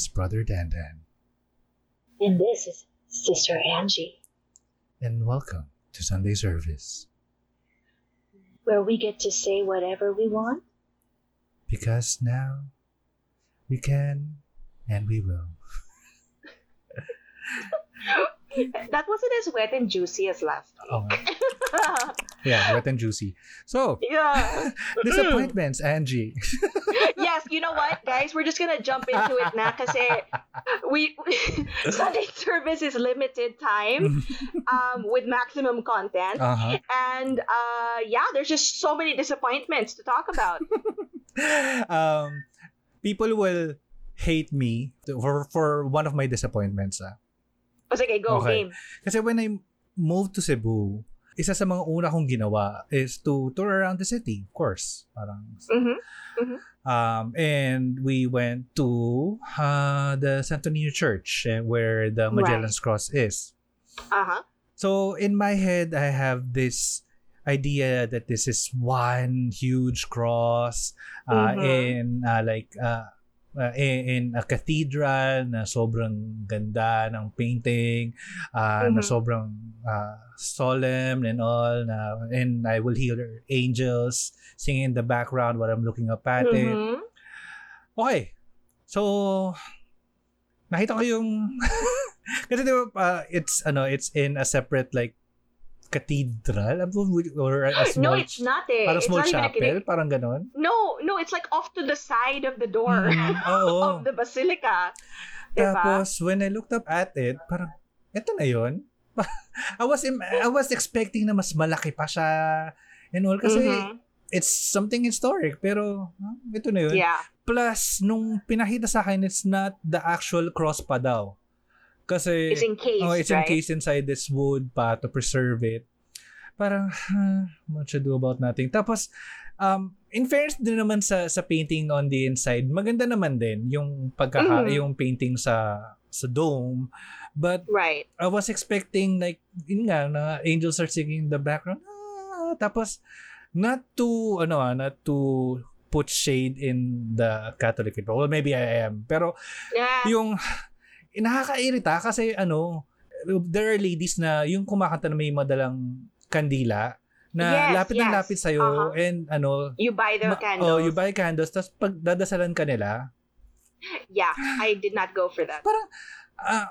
is Brother Dandan, And this is Sister Angie, and welcome to Sunday service. where we get to say whatever we want. Because now we can and we will. That wasn't as wet and juicy as last Oh, week. yeah, wet and juicy. So, yeah. disappointments, Angie. yes, you know what, guys? We're just gonna jump into it na kasi we, Sunday service is limited time um, with maximum content. uh-huh. And uh, yeah, there's just so many disappointments to talk about. um, people will hate me for for one of my disappointments. Ah. O sige, go, Okay. game. Kasi when I moved to Cebu, isa sa mga una kong ginawa is to tour around the city, of course. Parang, Mhm. um, and we went to uh, the Santo Niño Church eh, where the Magellan's Cross is. Uh-huh. So in my head, I have this idea that this is one huge cross uh, Mhm. in uh, like uh, uh, in, in a cathedral na sobrang ganda ng painting uh, na Mhm. sobrang uh, solemn and all na, and I will hear angels singing in the background while I'm looking up at it. Mhm. Okay. So, nakita ko yung... kasi di ba, uh, it's, ano, it's in a separate, like, cathedral? Or a No, small... it's not eh. Parang it's small chapel? Parang ganon? No, no, it's like off to the side of the door Mm, oo. of the basilica. Diba? Tapos, when I looked up at it, parang, eto na yun. I was I was expecting na mas malaki pa siya and all kasi Mhm. it's something historic pero ito na yun. Yeah. Plus, nung pinakita sa akin, it's not the actual cross pa daw. Kasi, It's encased, oh, it's right? encased inside this wood pa to preserve it. Parang, huh, what should do about nothing. Tapos, um, in fairness din naman sa sa painting on the inside, maganda naman din yung pagkaka, Mhm. yung painting sa sa dome. But Right. I was expecting like yun nga na angels are singing in the background. Ah, tapos not to ano ah, not to put shade in the Catholic people. Well, maybe I am. Pero Yeah. yung nakakairita kasi ano there are ladies na yung kumakanta na may madalang kandila na Yes, lapit ng yes. lapit sa'yo Uh-huh. and ano You buy the ma- candles. oh, you buy candles tapos pag dadasalan ka nila Yeah, I did not go for that. parang ah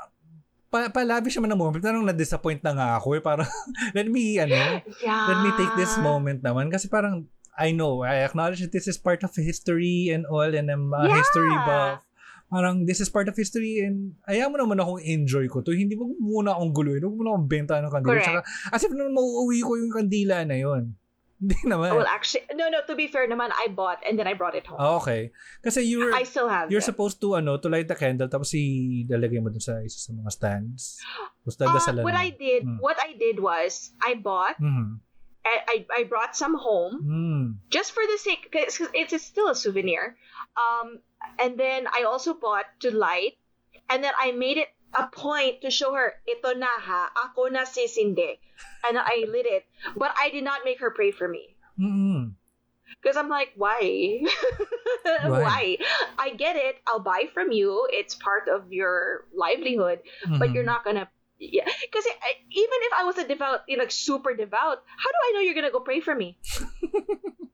pa palabi siya man ng moment parang na-disappoint na nga ako eh parang let me ano Yeah. let me take this moment naman kasi parang I know I acknowledge that this is part of history and all and I'm a Yeah. history buff parang this is part of history and ayaw mo naman akong enjoy ko to hindi mo muna akong guluhin huwag mo na akong benta ng kandila Correct. Tsaka, as if naman mauuwi ko yung kandila na yun hindi naman Well, actually, no, no. To be fair, naman, I bought and then I brought it home. Ah, okay kasi you were I still have. You're them. supposed to ano to light the candle tapos ilalagay mo dun sa isa sa mga stands. Tapos Uh, dadasalan what mo. I did, Mm. what I did was, I bought, Mhm. I, I, I brought some home Mm. just for the sake, because it's still a souvenir. Um, and then I also bought to light, and then I made it a point to show her, ito na ha, ako na si Cindy. And I lit it, but I did not make her pray for me. Because I'm like, why? why? I get it. I'll buy from you. It's part of your livelihood, but Mhm. you're not gonna. Yeah, because even if I was a devout, you know, like super devout, how do I know you're gonna go pray for me?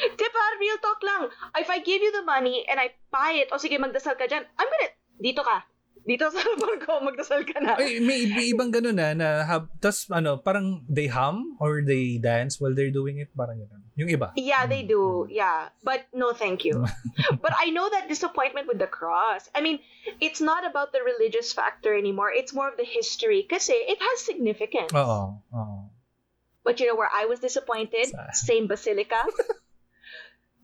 Diba, real talk lang. If I give you the money and I buy it, o sige, magdasal ka dyan, I'm gonna, dito ka. Dito sa harapan ko, magdasal ka na. Ay, may, may ibang ganun na, na hab, tas ano, parang they hum or they dance while they're doing it, parang ganun. Yung iba. Yeah, they do. Yeah. But no, thank you. but I know that disappointment with the cross. I mean, it's not about the religious factor anymore. It's more of the history. Kasi it has significance. Oo. Oo. But you know where I was disappointed? Sa- Same basilica.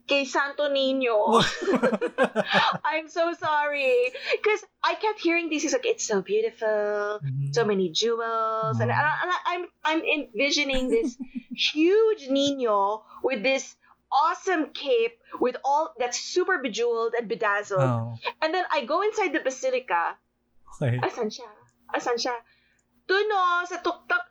Kay Santo Niño. I'm so sorry. Because I kept hearing these. He's like, it's so beautiful. Mhm. So many jewels. And, Mhm. I, I, I'm, I'm envisioning this huge Nino with this awesome cape with all that's super bejeweled and bedazzled. Oo. And then I go inside the basilica. Okay. Asan siya? Asan siya? Doon o, sa tuktok.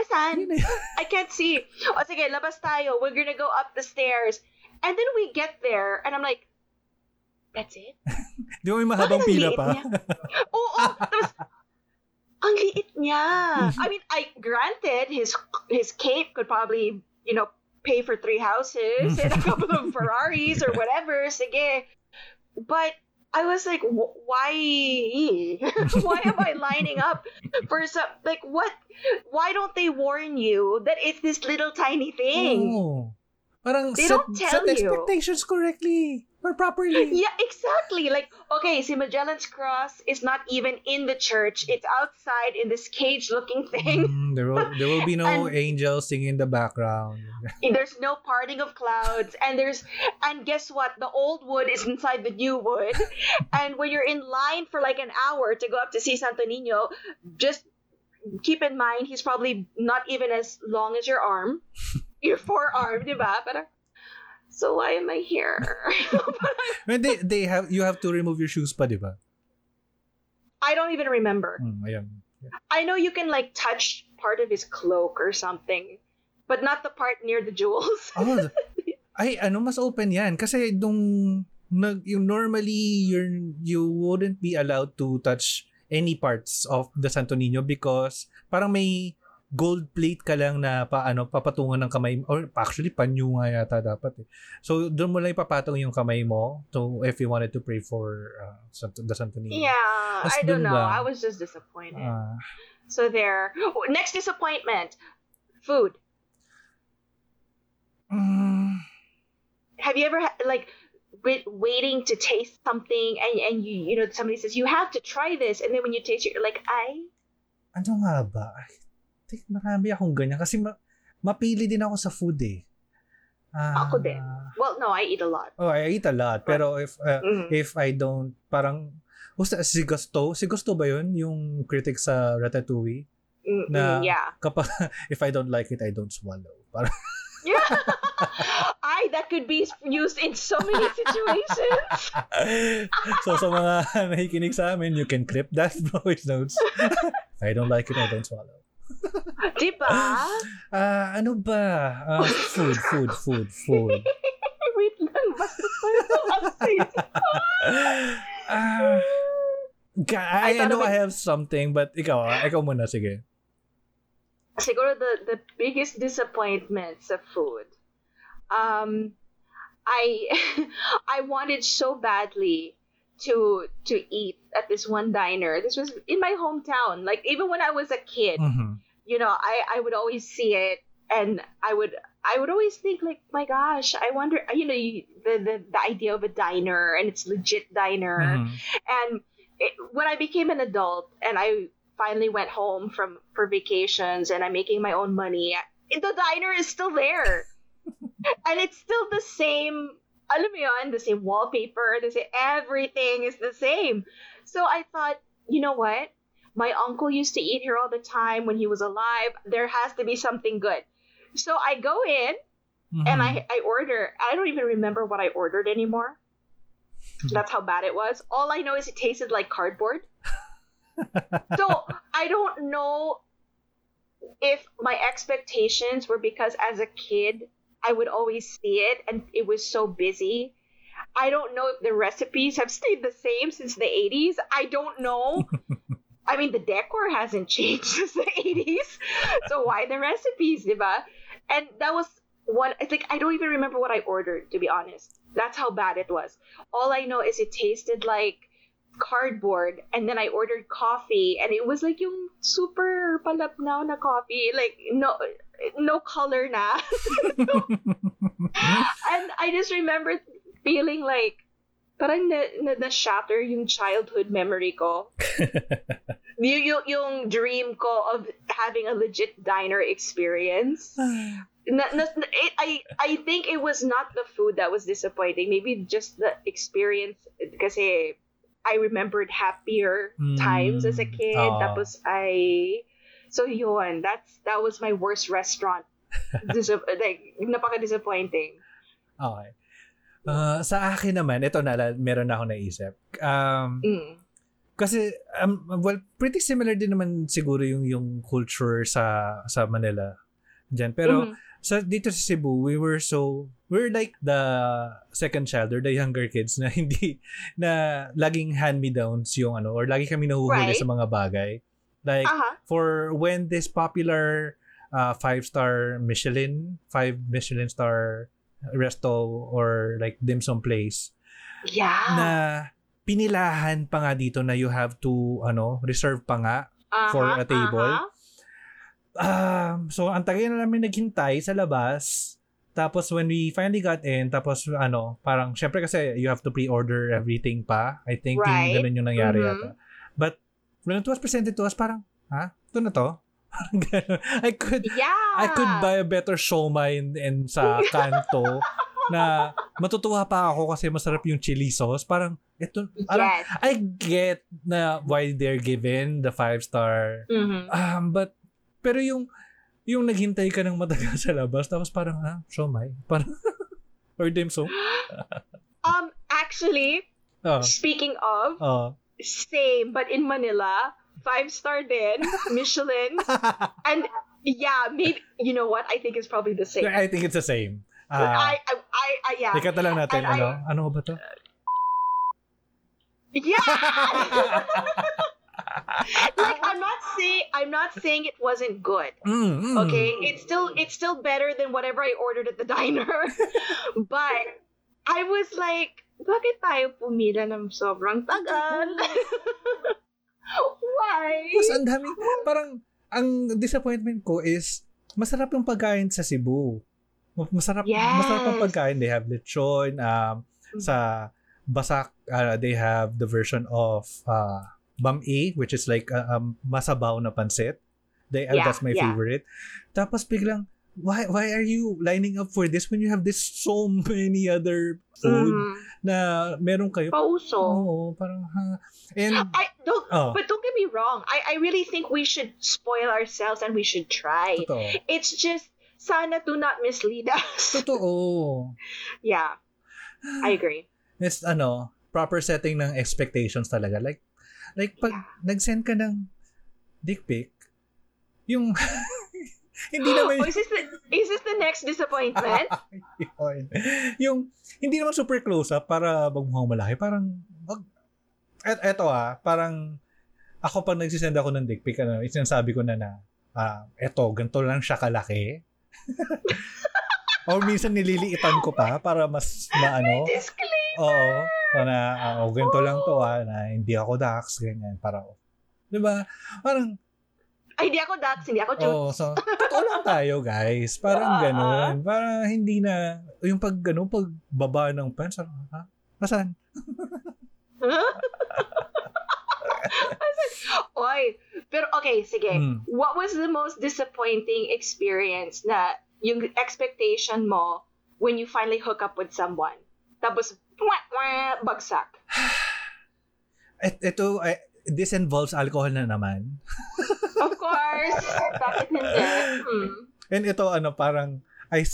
Asan? Yun na yun. I can't see. O sige, labas tayo. We're gonna go up the stairs. And then we get there, and I'm like, That's it? Di ba may mahabang Bakit pila pa? niya? Oo, tapos, ang liit niya. I mean, I granted his his cape could probably, you know, pay for three houses and a couple of Ferraris or whatever. Sige. But I was like, why? why am I lining up for some? Like, what? Why don't they warn you that it's this little tiny thing? Oo. Parang They set, don't tell set you. correctly or properly. Yeah, exactly. Like, okay, see, Magellan's Cross is not even in the church. It's outside in this cage-looking thing. Mm, there will there will be no And- angels singing in the background. There's no parting of clouds, and there's and guess what? The old wood is inside the new wood, and when you're in line for like an hour to go up to see Santo Niño, just keep in mind he's probably not even as long as your arm, your forearm, diba? Parang, so why am I here? When they they have you have to remove your shoes pa, di ba? I don't even remember. Mm, ayan. I know you can like touch part of his cloak or something, but not the part near the jewels. Oh, ay ano mas open 'yan kasi nung nag yung normally you're you wouldn't be allowed to touch any parts of the Santo Niño because parang may gold plate ka lang na paano papatungan ng kamay or actually panyo nga yata dapat eh. So doon mo lang ipapatong yung kamay mo to if you wanted to pray for uh, Santo, the Santo Niño. yeah, Mas I don't know. lang. I was just disappointed. Ah. so there. Oh, Next disappointment. Food. Mm, Have you ever like wait, waiting to taste something and and you you know somebody says you have to try this and then when you taste it you're like I ano nga ba? Ay, think marami akong ganyan kasi ma- mapili din ako sa food eh. Ah, Ako din. well no I eat a lot. Oh, I eat a lot. Pero if uh, Mhm. if I don't, parang, Basta si Gusto, si Gusto ba yun? Yung critic sa Ratatouille? Mm, Na- yeah. Kapag, if I don't like it, I don't swallow. Parang, Yeah. I that could be used in so many situations. so sa mga nakikinig sa amin, you can clip that voice notes. I don't like it, I don't swallow. diba? Ah, ano ba? Ah, food, food, food, food. Wait lang. Basta Ah, ga- I, I I know I have something, but ikaw, ikaw muna, sige. siguro the the biggest disappointments of food. Um, I I wanted so badly to to eat at this one diner. This was in my hometown. Like even when I was a kid, Mhm. you know, I I would always see it, and I would I would always think like, my gosh, I wonder, you know, you, the, the the idea of a diner and it's legit diner. Mhm. And it, when I became an adult and I finally went home from for vacations and I'm making my own money, the diner is still there. and it's still the same, alam mo yun, the same wallpaper, the same, everything is the same. So I thought, you know what? My uncle used to eat here all the time when he was alive. There has to be something good. So I go in and Mhm. I, I order. I don't even remember what I ordered anymore. That's how bad it was. All I know is it tasted like cardboard. so I don't know if my expectations were because as a kid I would always see it and it was so busy. I don't know if the recipes have stayed the same since the 80s. I don't know. I mean, the decor hasn't changed since the 80s. So why the recipes, diba? And that was one, I think, I don't even remember what I ordered, to be honest. That's how bad it was. All I know is it tasted like cardboard and then I ordered coffee and it was like yung super palapnaw na coffee like no no color na and I just remember feeling like parang na, na, na shatter yung childhood memory ko yung, yung, yung dream ko of having a legit diner experience na, na, it, I I think it was not the food that was disappointing. Maybe just the experience. Kasi I remembered happier Mm. times as a kid. Oo. Tapos I so yun. That's that was my worst restaurant. Dis- like napaka disappointing. Okay. Ah, sa akin naman, ito na, meron na ako naisip. Um, Mm. kasi, um, well, pretty similar din naman siguro yung, yung culture sa sa Manila. Diyan. Pero, Mhm. sa dito sa Cebu, we were so we're like the second child or the younger kids na hindi na laging hand-me-downs yung ano or lagi kami nahuhuli Right. sa mga bagay. Like Aha. for when this popular uh, five-star Michelin, five Michelin star resto or like dim sum place Yeah. na pinilahan pa nga dito na you have to ano reserve pa nga for Aha, a table. aha. Um, so, ang tagal na namin naghintay sa labas. Tapos, when we finally got in, tapos, ano, parang, syempre kasi, you have to pre-order everything pa. I think, Right. yung ganun yung nangyari Mhm. yata. But, when it was presented to us, parang, ha? Ito na to? Parang. I could, Yeah. I could buy a better siomai in, in sa kanto na matutuwa pa ako kasi masarap yung chili sauce. Parang, ito, parang, Yes. I get na why they're given the five star Mhm. Um, but, pero yung, yung naghintay ka ng matagal sa labas, tapos parang, ah, siomay. Parang, or dim sum. Um, actually, Oh, speaking of, oh. Same, but in Manila, five star din, Michelin, and yeah, maybe you know what? I think it's probably the same. I think it's the same. I, Ah, I, I, I, yeah, lang natin, And I- ano? Ano ba to? yeah. like I'm not saying I'm not saying it wasn't good. Mm, mm. Okay, it's still it's still better than whatever I ordered at the diner. but I was like, bakit tayo pumila ng sobrang tagal? Why? Tapos ang dami, parang, ang disappointment ko is, masarap yung pagkain sa Cebu. Masarap, Yes. masarap ang pagkain. They have lechon, um, sa Basak, uh, they have the version of uh, bam-e, which is like uh, um, masabaw na pansit. They, uh, Yeah, that's my yeah. favorite. Tapos biglang, why why are you lining up for this when you have this so many other food Mhm. na meron kayo? Pauso. Oo, parang ha. And, I don't oh, but don't get me wrong. I, I really think we should spoil ourselves and we should try. totoo. It's just sana do not mislead us. Totoo. yeah. I agree. It's ano, proper setting ng expectations talaga. Like, like pag nag-send ka ng dick pic, yung, hindi naman, Oh, is this the is this the next disappointment? Yun. yung, hindi naman super close up para magmukhang malaki. Parang, wag, et, eto ah, parang, ako pag nagsisend ako ng dick pic, ano, sinasabi ko na na, ah, eto, ganito lang siya kalaki. Or minsan nililiitan ko pa para mas maano. Disclaimer. Oo. Na, ah, oh, ganito lang to ah, na hindi ako dax, ganyan. Para, di ba? Parang, Ay, hindi ako Dax, hindi ako Chut. Oo, so, totoo lang tayo, guys. Parang ganun. Parang hindi na, yung pag, ano, pag baba ng pants, ha? Nasaan? Oy. Pero okay, sige. Hmm. What was the most disappointing experience na yung expectation mo when you finally hook up with someone? Tapos, wah, wah, bagsak. Et, ito, eh, this involves alcohol na naman. Of course. Bakit hindi? Hmm. And ito, ano, parang, I,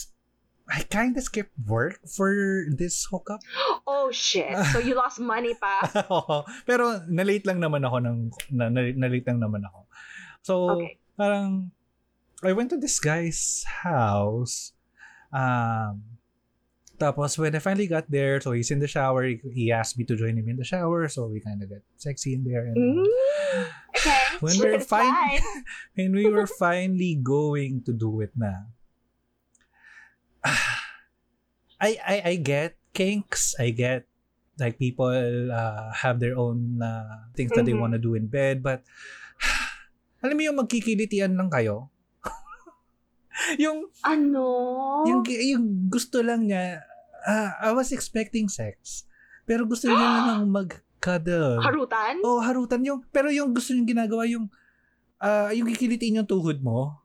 I kind of skipped work for this hookup. Oh, shit. So you lost money pa. Oo. Pero, nalate lang naman ako ng, na, na, nalate lang naman ako. So, Okay. parang, I went to this guy's house. Um, tapos, when I finally got there, so he's in the shower. He, asked me to join him in the shower. So, we kind of got sexy in there. And, Mm. Okay. When we're fine- and we were finally going to do it na. I, I, I get kinks. I get like people uh, have their own uh, things that they Mhm. want to do in bed. But, alam mo yung magkikilitian lang kayo? yung, Ano? yung, yung gusto lang niya, ah, I was expecting sex. Pero gusto niya na lang mag-cuddle. Harutan? Oh, harutan yung, pero yung gusto yung ginagawa yung, ah, yung kikilitin yung tuhod mo,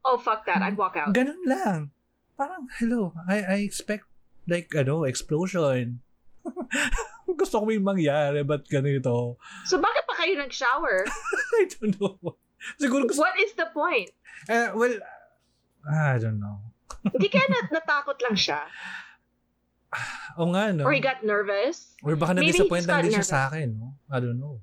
Oh, fuck that. I'd walk out. ganun lang. Parang, hello, I, I expect, like, ano, explosion. gusto ko may mangyari, but ganito? So, bakit pa kayo nag-shower? I don't know. Siguro gusto, What is the point? eh, well, I don't know. Hindi kaya nat- natakot lang siya? O nga, no? Or he got nervous? Or baka na-disappoint lang din siya nervous. sa akin, no? I don't know.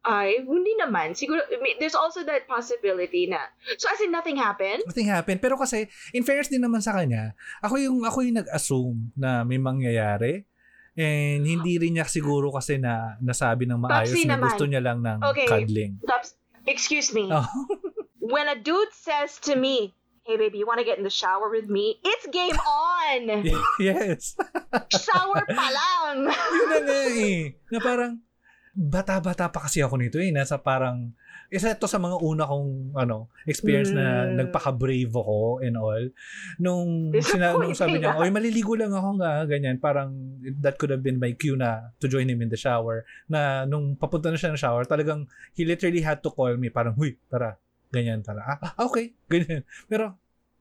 Ay, hindi naman. Siguro, there's also that possibility na. So, as in, nothing happened? Nothing happened. Pero kasi, in fairness din naman sa kanya, ako yung, ako yung nag-assume na may mangyayari. And hindi rin niya siguro kasi na nasabi ng maayos Papsi na naman. gusto niya lang ng Okay. cuddling. Tops, excuse me. Oh. When a dude says to me, hey, baby, you want to get in the shower with me? It's game on! yes. shower pa lang! Yun na nga eh. Na parang, bata-bata pa kasi ako nito eh. Nasa parang, isa ito sa mga una kong ano, experience na Mm. nagpaka-brave ako and all. Nung, sina, nung sabi niya, oy, maliligo lang ako nga, ganyan. Parang, that could have been my cue na to join him in the shower. Na nung papunta na siya ng shower, talagang, he literally had to call me. Parang, huy, tara. Ganyan, tara. Ah, ah, okay. Ganyan. Pero,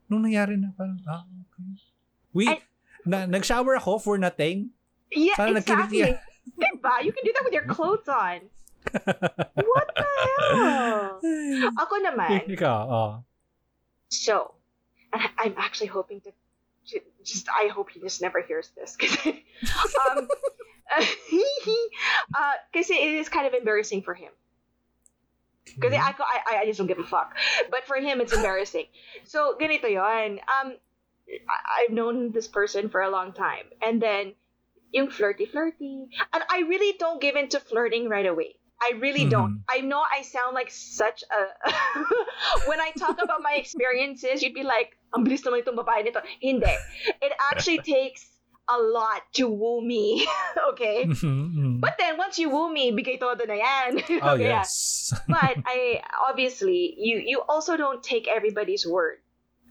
nung nangyari na, parang, ah, okay. I- na, nag-shower ako for nothing. Yeah, Parang exactly. Diba? You can do that with your clothes on. What the hell? Ako naman, Ikaw, oh. so, I'm actually hoping to, to just, I hope he just never hears this. Kasi, um, uh, kasi it is kind of embarrassing for him. Kasi Mm-hmm. ako, I, I just don't give a fuck. But for him, it's embarrassing. So, ganito yon. Um, I- I've known this person for a long time. And then, yung flirty-flirty. And I really don't give into flirting right away. I really don't. I know I sound like such a... when I talk about my experiences, you'd be like, ang bilis naman itong babae nito. Hindi. It actually takes a lot to woo me. okay? Mhm, mhm. But then, once you woo me, bigay todo na yan. oh, Okay, yeah yes. but I obviously you you also don't take everybody's word.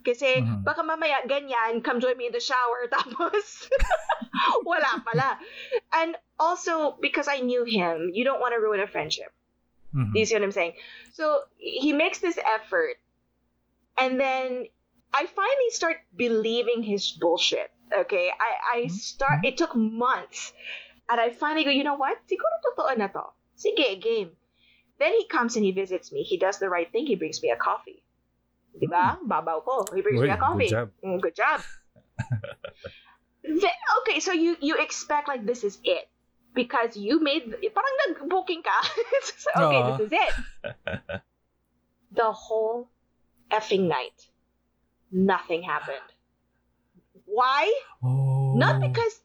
Kasi Mhm. baka mamaya ganyan, come join me in the shower tapos wala pala. And also because I knew him, you don't want to ruin a friendship. Mhm. Do you see what I'm saying? So he makes this effort and then I finally start believing his bullshit. Okay? I I start it took months. And I finally go, you know what? Siguro totoo na to. Sige, game. Then he comes and he visits me. He does the right thing. He brings me a coffee. Diba? Babaw ko. He brings me a coffee. good job. Mm, good job. Then- okay, so you you expect like this is it. Because you made, parang nag-booking ka. So, okay, Aw. this is it. The whole effing night, nothing happened. Why? Oh. Not because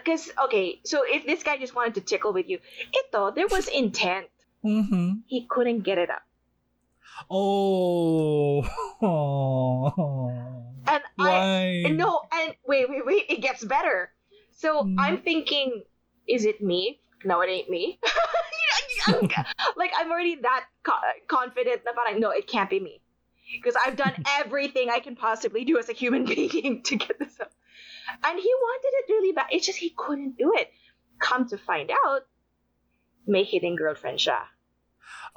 because okay, so if this guy just wanted to tickle with you, ito there was intent. Mhm. He couldn't get it up, Oh. and I no, and wait, wait, wait, it gets better. So Mm. I'm thinking, is it me? No, it ain't me. I'm, like I'm already that co- confident that parang, no, it can't be me. Because I've done everything I can possibly do as a human being to get this up. And he wanted it really bad. It's just he couldn't do it. Come to find out, may hidden girlfriend siya.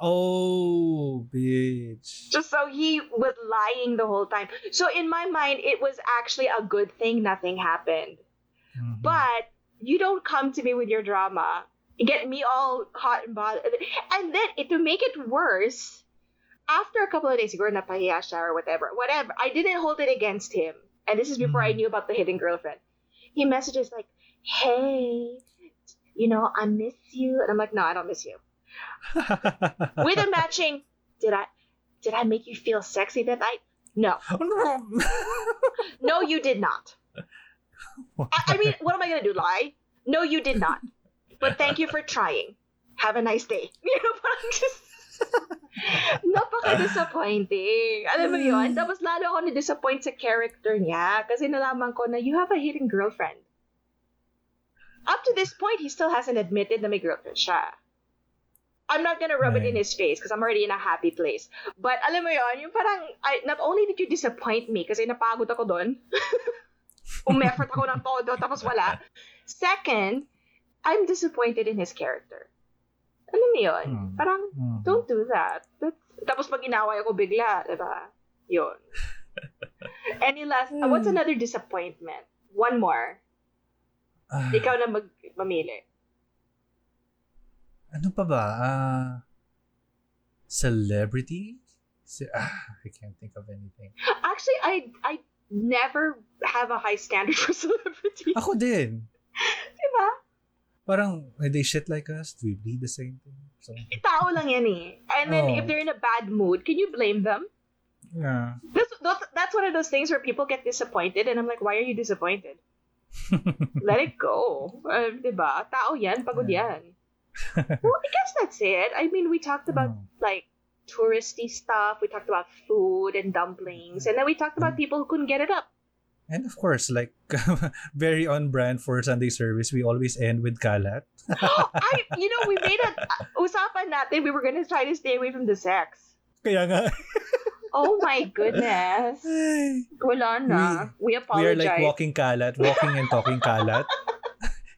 Oh, bitch. Just so he was lying the whole time. So in my mind, it was actually a good thing nothing happened. Mhm. But you don't come to me with your drama, get me all hot and bothered, and then it, to make it worse, after a couple of days, siguro napahiya siya or whatever, whatever. I didn't hold it against him, and this is before I Mhm. knew about the hidden girlfriend. He messages like, "Hey, you know, I miss you," and I'm like, "No, I don't miss you." With a matching, did I, did I make you feel sexy that night? No, no, you did not. I, I mean, what am I gonna do? Lie? No, you did not. But thank you for trying. Have a nice day. You know, what I'm just... Napaka-disappointing. Alam mo yun? Tapos lalo ako na-disappoint sa character niya kasi nalaman ko na you have a hidden girlfriend. Up to this point, he still hasn't admitted na may girlfriend siya. I'm not gonna rub it in Right. his face because I'm already in a happy place. But alam mo yun, yung parang, I, not only did you disappoint me kasi napagod ako doon, umeffort ako ng todo, tapos wala. Second, I'm disappointed in his character. Alam mo yun? Hmm. Parang, Mhm. don't do that. That's, tapos pag inaway ako bigla, diba? Yun. Any last, uh, what's Hmm. another disappointment? One more. Ah, Ikaw na mag, mamili. ano pa ba? Ah, celebrity? Si- ah, I can't think of anything. Actually, I, I never have a high standard for celebrity. Ako din. Diba? Parang they shit like us, Do we bleed the same thing. So, Tao lang yan eh. And then Oh. if they're in a bad mood, can you blame them? yeah. That's, that's, that's one of those things where people get disappointed and I'm like, why are you disappointed? Let it go. Uh, diba? Tao yan, pagod Yeah. yan. well, I guess that's it. I mean, we talked about Mm. like touristy stuff. We talked about food and dumplings, and then we talked Mm. about people who couldn't get it up. And of course, like very on brand for Sunday service, we always end with kalat. Oh, I, you know, we made a usapan natin. We were gonna try to stay away from the sex. Kaya nga, Oh my goodness. Wala na. We, we are like walking kalat, walking and talking kalat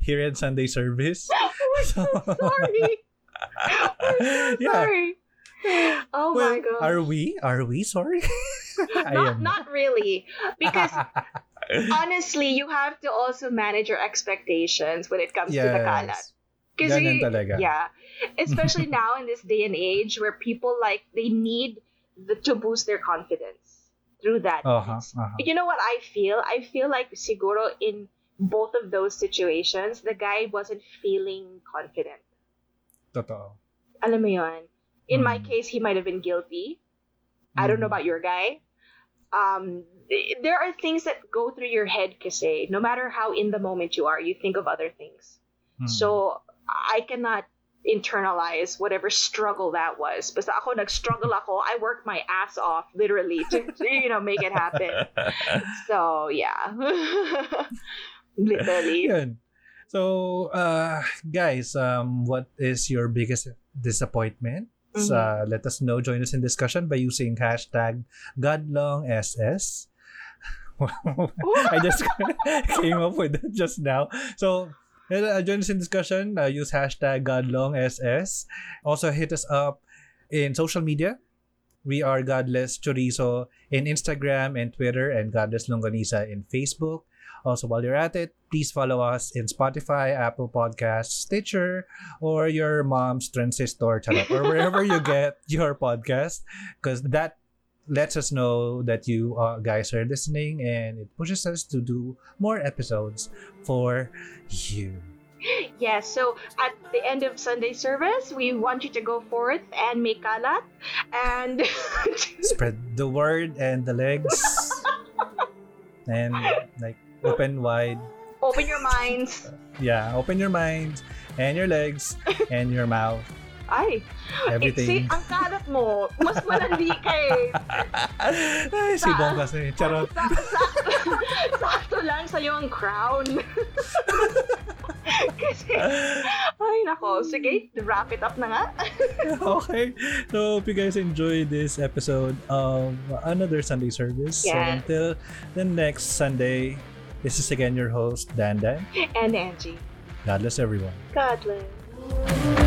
here at Sunday service. We're so sorry. We're so Yeah. sorry. Oh well, my god. are we? Are we sorry? Not, not really. Because honestly, you have to also manage your expectations when it comes to the kalat. yes. Ganun yeah. Especially now in this day and age where people like, they need the, to boost their confidence through that. Uh-huh, uh-huh. You know what I feel? I feel like siguro in both of those situations, the guy wasn't feeling confident. Totoo. Alam mo yun? In my Mm. case, he might have been guilty. I don't know Mm. about your guy. Um, there are things that go through your head kasi no matter how in the moment you are, you think of other things. Mm. So I cannot internalize whatever struggle that was. Basta ako nag-struggle ako, I worked my ass off literally to, to you know make it happen. So yeah. literally. Yun. So, uh, guys, um, what is your biggest disappointment? Mm-hmm. Uh, let us know. Join us in discussion by using hashtag GodlongSS. I just came up with that just now. So, uh, join us in discussion. Uh, use hashtag GodlongSS. Also, hit us up in social media. We are Godless Chorizo in Instagram and Twitter, and Godless Longganisa in Facebook. Also, while you're at it, please follow us in Spotify, Apple Podcasts, Stitcher, or your mom's transistor, charot, or wherever you get your podcast, because that lets us know that you uh, guys are listening and it pushes us to do more episodes for you. Yes, so at the end of Sunday service, we want you to go forth and make kalat and Spread the word and the legs, and like open wide. Open your minds. Yeah, open your mind and your legs and your mouth. Ay, eh, Everything. see, ang kalat mo, mas malandi ka eh. Ay, si Bong kasi. Charot. Sa, sa, sakto lang sa'yo ang crown. Kasi, ay nako, sige, wrap it up na nga. okay. So, hope you guys enjoyed this episode of another Sunday service. So, Yes. until the next Sunday, this is again your host, Dandan. And Angie, God bless everyone. God bless.